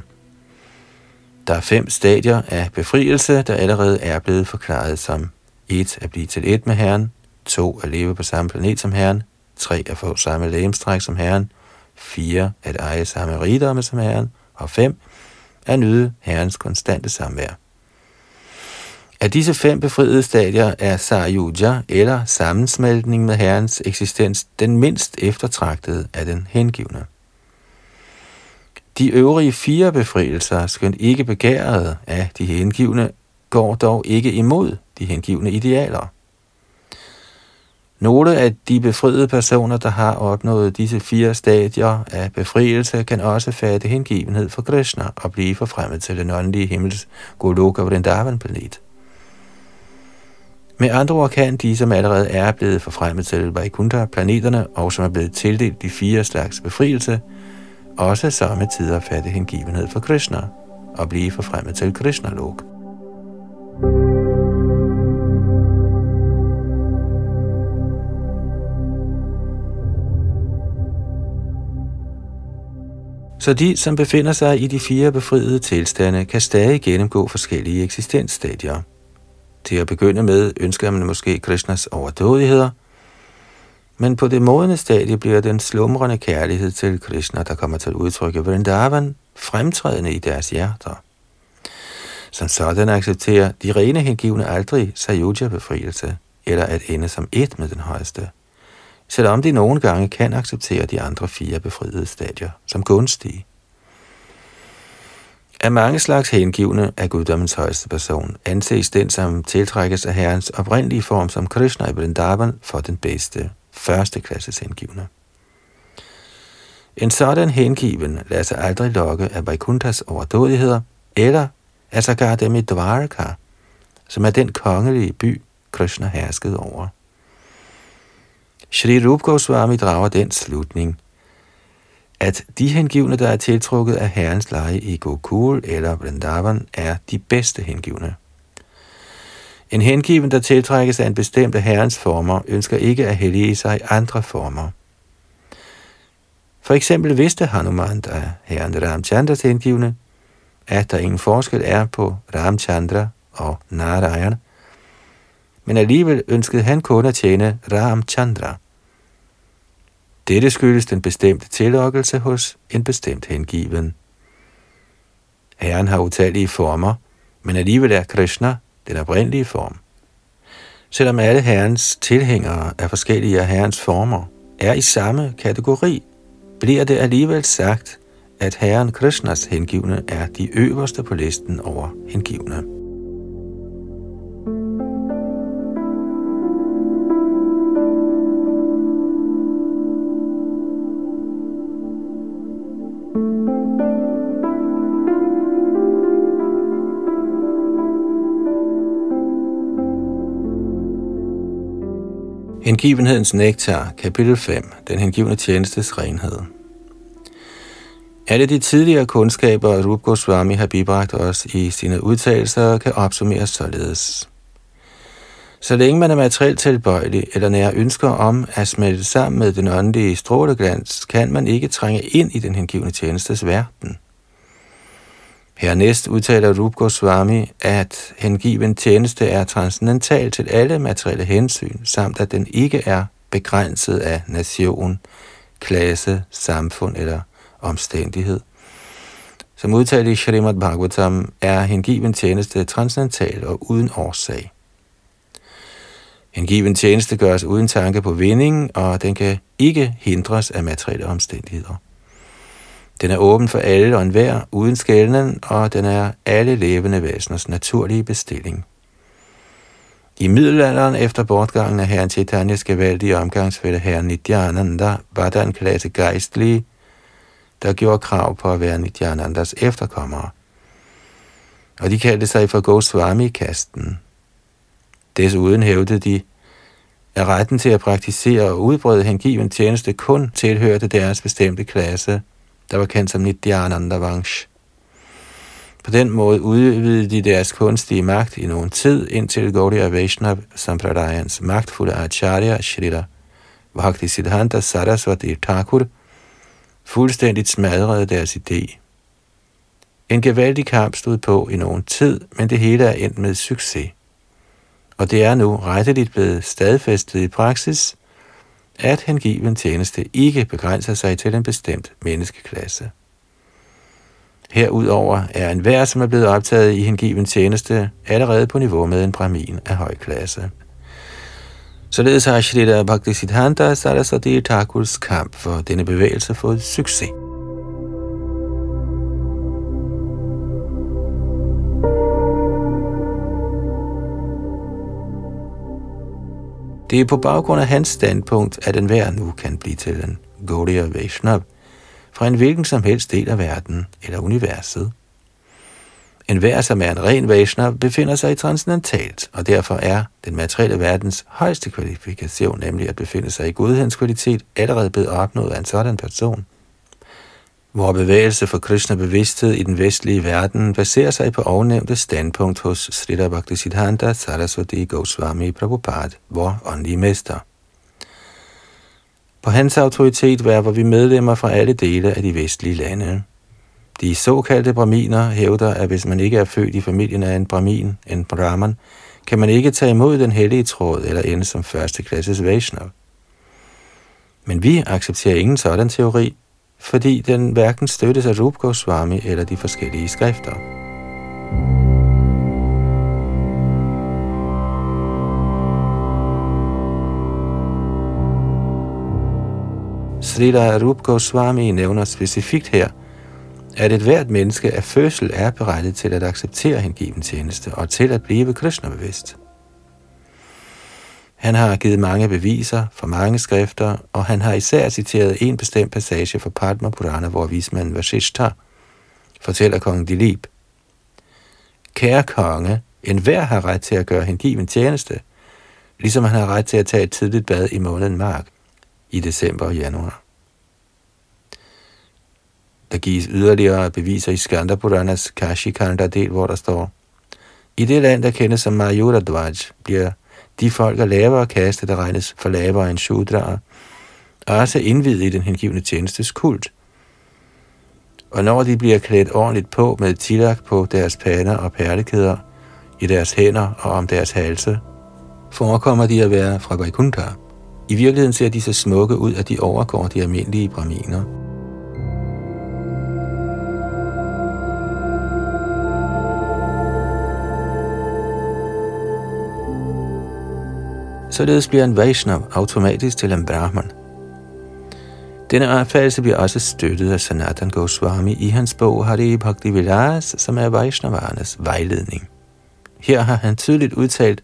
Der er fem stadier af befrielse, der allerede er blevet forklaret som 1. At blive til et med Herren, 2. At leve på samme planet som Herren, 3. At få samme lægemstræk som Herren, 4. At eje samme rigdomme som Herren, og 5 at nyde Herrens konstante samvær. Af disse fem befriede stadier er Sarjuja, eller sammensmeltning med Herrens eksistens, den mindst eftertragtede af den hengivne. De øvrige fire befrielser, skønt ikke begærede af de hengivne, går dog ikke imod de hengivne idealer. Nogle af de befriede personer, der har opnået disse fire stadier af befrielse, kan også fatte hengivenhed for Krishna og blive forfremmet til den åndelige himmels Goloka Vrindavan planet. Med andre ord kan de, som allerede er blevet forfremmet til Vaikuntha-planeterne og som er blevet tildelt de fire slags befrielse, også samme tid at fatte hengivenhed for Krishna og blive forfremmet til Krishna-lok. Så de, som befinder sig i de fire befriede tilstande, kan stadig gennemgå forskellige eksistensstadier. Til at begynde med ønsker man måske Krishnas overdådigheder, men på det modne stadie bliver den slumrende kærlighed til Krishna, der kommer til udtryk i Vrindavan, fremtrædende i deres hjerter. Som sådan accepterer de rene hengivne aldrig Sayuja-befrielse, eller at ende som et med den højeste – selvom de nogle gange kan acceptere de andre fire befriede stadier som gunstige. Af mange slags hengivne af guddommens højeste person anses den, som tiltrækkes af herrens oprindelige form som Krishna i Vrindavan for den bedste, førsteklasses hengivne. En sådan hengiven lader sig aldrig lokke af Vaikunthas overdådigheder, eller af sågar dem i Dvaraka, som er den kongelige by, Krishna herskede over. Shri Rup Goswami drager den slutning, at de hengivne, der er tiltrukket af herrens leje i Gokul eller Vrindavan, er de bedste hengivne. En hengiven, der tiltrækkes af en bestemt af herrens former, ønsker ikke at hellige sig i andre former. For eksempel vidste Hanuman, der er herren Ramchandras hengivne, at der ingen forskel er på Ramchandra og Narayan, men alligevel ønskede han kun at tjene Ramchandra. Dette skyldes den bestemte tillokkelse hos en bestemt hengiven. Herren har utallige former, men alligevel er Krishna den oprindelige form. Selvom alle herrens tilhængere af forskellige af herrens former er i samme kategori, bliver det alligevel sagt, at herren Krishnas hengivne er de øverste på listen over hengivne. Hengivenhedens nektar, kapitel 5, den hengivne tjenestes renhed. Alle de tidligere kundskaber, Rup Goswami har bibragt os i sine udtalelser, kan opsummeres således. Så længe man er materielt tilbøjelig eller nær ønsker om at smelte sammen med den åndelige stråleglans, kan man ikke trænge ind i den hengivne tjenestes verden. Hernæst udtaler Rup Goswami, at hengiven tjeneste er transcendental til alle materielle hensyn, samt at den ikke er begrænset af nation, klasse, samfund eller omstændighed. Som udtalt i Shrimad Bhagavatam er hengiven tjeneste transcendental og uden årsag. Hengiven tjeneste gøres uden tanke på vinding, og den kan ikke hindres af materielle omstændigheder. Den er åben for alle og enhver, uden skælden, og den er alle levende væseners naturlige bestilling. I middelalderen efter bortgangen af herren Chaitanyas gevaldige omgangsfælde herren Nityananda, var der en klasse gejstlige, der gjorde krav på at være Nityanandas efterkommere. Og de kaldte sig for Goswami-kasten. Desuden hævdede de, at retten til at praktisere og udbrede hengiven tjeneste kun tilhørte deres bestemte klasse – der var kendt som Nityananda Vansh. På den måde udvidede de deres kunstige magt i nogen tid, indtil Gaudiya Vaishnav Sampradayans magtfulde Acharya Shrita Bhakti Siddhanta Saraswati Thakur fuldstændigt smadrede deres idé. En gevaldig kamp stod på i nogen tid, men det hele er endt med succes. Og det er nu retteligt blevet stadfæstet i praksis, at hengiven tjeneste ikke begrænser sig til en bestemt menneskeklasse. Herudover er enhver, som er blevet optaget i hengiven tjeneste, allerede på niveau med en brahmin af høj klasse. Således har Shrita Bhaktisiddhanta Saraswati Thakurs kamp for denne bevægelse fået succes. Det er på baggrund af hans standpunkt, at enhver nu kan blive til en Gaudiya Vaishnav fra en hvilken som helst del af verden eller universet. En hver, som er en ren Vaishnav, befinder sig i transcendentalt, og derfor er den materielle verdens højeste kvalifikation, nemlig at befinde sig i godhedens kvalitet, allerede blevet opnået af en sådan person. Vores bevægelse for Krishna bevidsthed i den vestlige verden baserer sig på ovennævnte standpunkt hos Srila Bhaktisiddhanta Saraswati Goswami Prabhupada, vor åndelige mester. På hans autoritet værver vi medlemmer fra alle dele af de vestlige lande. De såkaldte braminer hævder, at hvis man ikke er født i familien af en bramin, en brahman, kan man ikke tage imod den hellige tråd eller ende som første klasses Vaishnav. Men vi accepterer ingen sådan teori, fordi den hverken støttes af Rup Goswami eller de forskellige skrifter. Srila Rup Goswami nævner specifikt her, at et hvert menneske af fødsel er berettet til at acceptere hengiven tjeneste og til at blive Krishna-bevidst. Han har givet mange beviser fra mange skrifter, og han har især citeret en bestemt passage fra Padma Purana, hvor vismanden Vashishtha fortæller kongen Dilip. Kære konge, enhver har ret til at gøre hengiven tjeneste, ligesom han har ret til at tage et tidligt bad i måneden mark i december og januar. Der gives yderligere beviser i Skanda Puranas Kashi Kanda del, hvor der står, i det land, der kendes som Mayuradvaj, bliver de folk, af lavere kaste, der regnes for lavere end Shudra'er, også indvidet i den hengivne tjenestes kult. Og når de bliver klædt ordentligt på med tilak på deres pander og perlekæder, i deres hænder og om deres halse, forekommer de at være fra Vaikuntha. I virkeligheden ser de så smukke ud, at de overgår de almindelige braminer. Således bliver en Vaishnav automatisk til en Brahman. Denne opfattelse bliver også støttet af Sanatan Goswami i hans bog Hari Bhakti Vilas, som er Vaishnavarnes vejledning. Her har han tydeligt udtalt,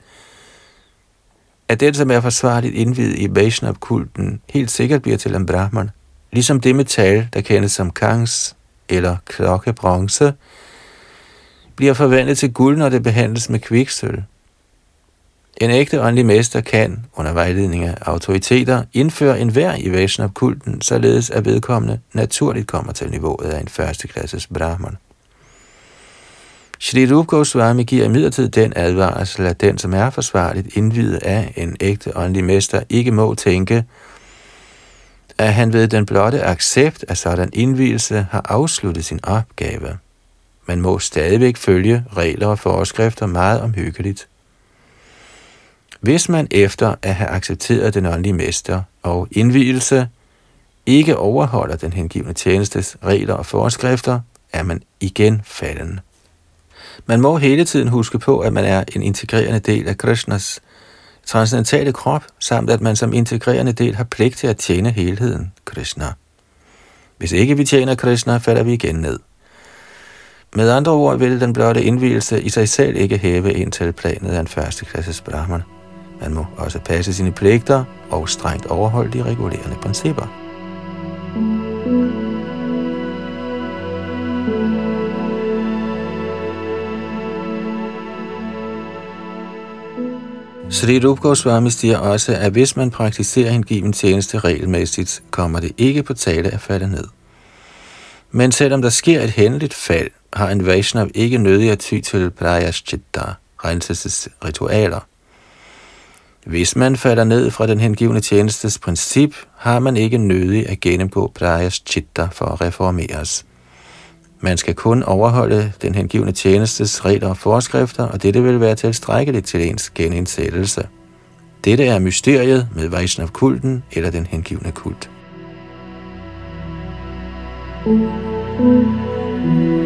at den, som er forsvarligt indvidet i Vaishnav-kulten, helt sikkert bliver til en Brahman, ligesom det metal, der kendes som kangs eller klokkebronze, bliver forvandlet til guld, når det behandles med kviksøl. En ægte åndelig mester kan, under vejledning af autoriteter, indføre enhver i Vaishnav-kulten, således at vedkommende naturligt kommer til niveauet af en førsteklasses brahman. Shri Rup Goswami giver imidlertid den advarsel, at den, som er forsvarligt indvidet af en ægte åndelig mester, ikke må tænke, at han ved den blotte accept af sådan indvielse har afsluttet sin opgave. Man må stadigvæk følge regler og forskrifter meget omhyggeligt. Hvis man efter at have accepteret den åndelige mester og indvielse ikke overholder den hengivne tjenestes regler og forskrifter, er man igen falden. Man må hele tiden huske på, at man er en integrerende del af Krishnas transcendentale krop, samt at man som integrerende del har pligt til at tjene helheden, Krishna. Hvis ikke vi tjener Krishna, falder vi igen ned. Med andre ord vil den blotte indvielse i sig selv ikke hæve en til planet af en førsteklasses brahman. Man må også passe sine pligter og strengt overholde de regulerende principper. Sri Rup Goswami siger også, at hvis man praktiserer hengiven tjeneste regelmæssigt, kommer det ikke på tale at falde ned. Men selvom der sker et hændeligt fald, har en Vaishnav ikke nødig at ty til Prayaschitta, renselsesritualer. Hvis man falder ned fra den hengivne tjenestes princip, har man ikke nødig at gennemgå Prajas Chitta for at reformeres. Man skal kun overholde den hengivne tjenestes regler og forskrifter, og dette vil være tilstrækkeligt til ens genindsættelse. Dette er mysteriet med Vaishnav-kulten eller den hengivne kult. thank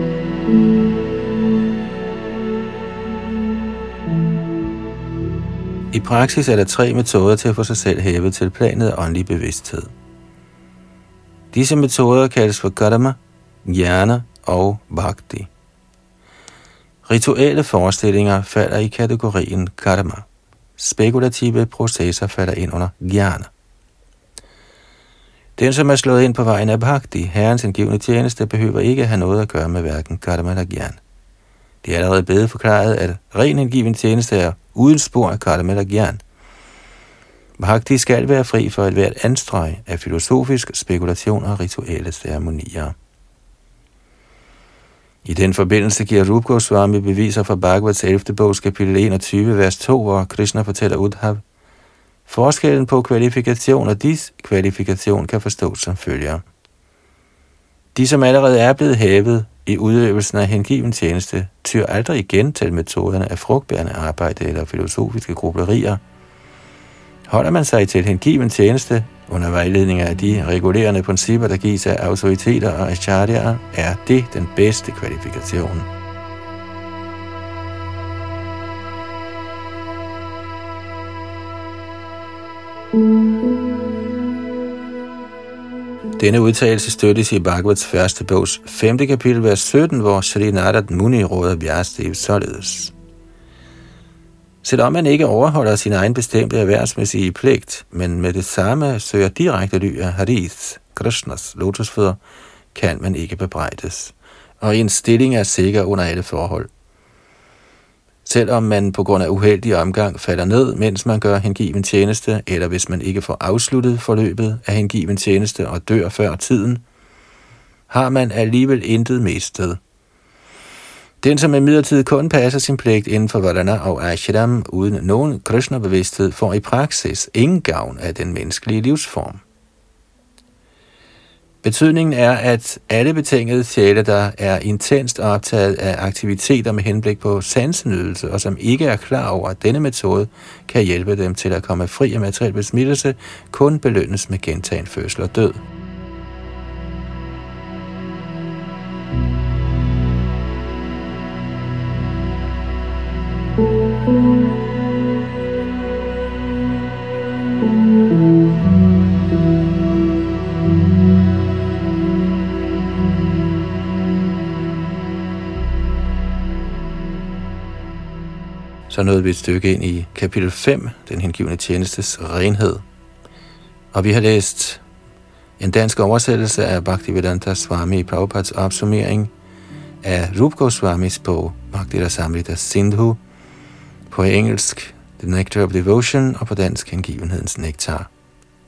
I praksis er der tre metoder til at få sig selv hævet til planet af åndelig bevidsthed. Disse metoder kaldes for karma, jnana og bhakti. Rituelle forestillinger falder i kategorien karma. Spekulative processer falder ind under jnana. Den, som er slået ind på vejen af bhakti, herrens indgivende tjeneste, behøver ikke have noget at gøre med hverken karma eller jnana. Det er allerede blevet forklaret, at ren indgiven tjeneste er uden spor af karma eller gjern. Bhakti skal være fri for et hvert anstrøg af filosofisk spekulation og rituelle ceremonier. I den forbindelse giver Rup Goswami beviser fra Bhagavats 11. bogs kapitel 21, vers 2, hvor Krishna fortæller Udhav, Forskellen på kvalifikation og diskvalifikation kan forstås som følger. De, som allerede er blevet hævet i udøvelsen af hengiven tjeneste, tyr aldrig igen til metoderne af frugtbærende arbejde eller filosofiske grublerier. Holder man sig til hengiven tjeneste, under vejledning af de regulerende principper, der gives af autoriteter og acharyaer, er det den bedste kvalifikation. Mm. Denne udtalelse støttes i Bhagavats første bogs 5. kapitel, vers 17, hvor Sri Narad Muni råder Vyastev således. Selvom man ikke overholder sin egen bestemte erhvervsmæssige pligt, men med det samme søger direkte ly af Haris, Krishnas lotusfødder, kan man ikke bebrejdes, og en stilling er sikker under alle forhold. Selvom man på grund af uheldig omgang falder ned, mens man gør hengiven tjeneste, eller hvis man ikke får afsluttet forløbet af hengiven tjeneste og dør før tiden, har man alligevel intet mistet. Den, som imidlertid kun passer sin pligt inden for Varana og Ashram uden nogen Krishna-bevidsthed, får i praksis ingen gavn af den menneskelige livsform. Betydningen er, at alle betingede sjæle, der er intenst optaget af aktiviteter med henblik på sansenydelse, og som ikke er klar over, at denne metode kan hjælpe dem til at komme fri af materiel besmittelse, kun belønnes med gentagen fødsel og død. Så nåede vi et stykke ind i kapitel 5, den hengivende tjenestes renhed. Og vi har læst en dansk oversættelse af Bhaktivedanta Swami Prabhupads opsummering af Rup Goswamis bog Bhakti Samrita Sindhu, på engelsk The Nectar of Devotion og på dansk Hengivenhedens Nektar.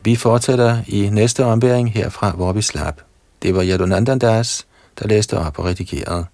Vi fortsætter i næste ombæring herfra, hvor vi slap. Det var Yadunandandas, der læste op og redigerede.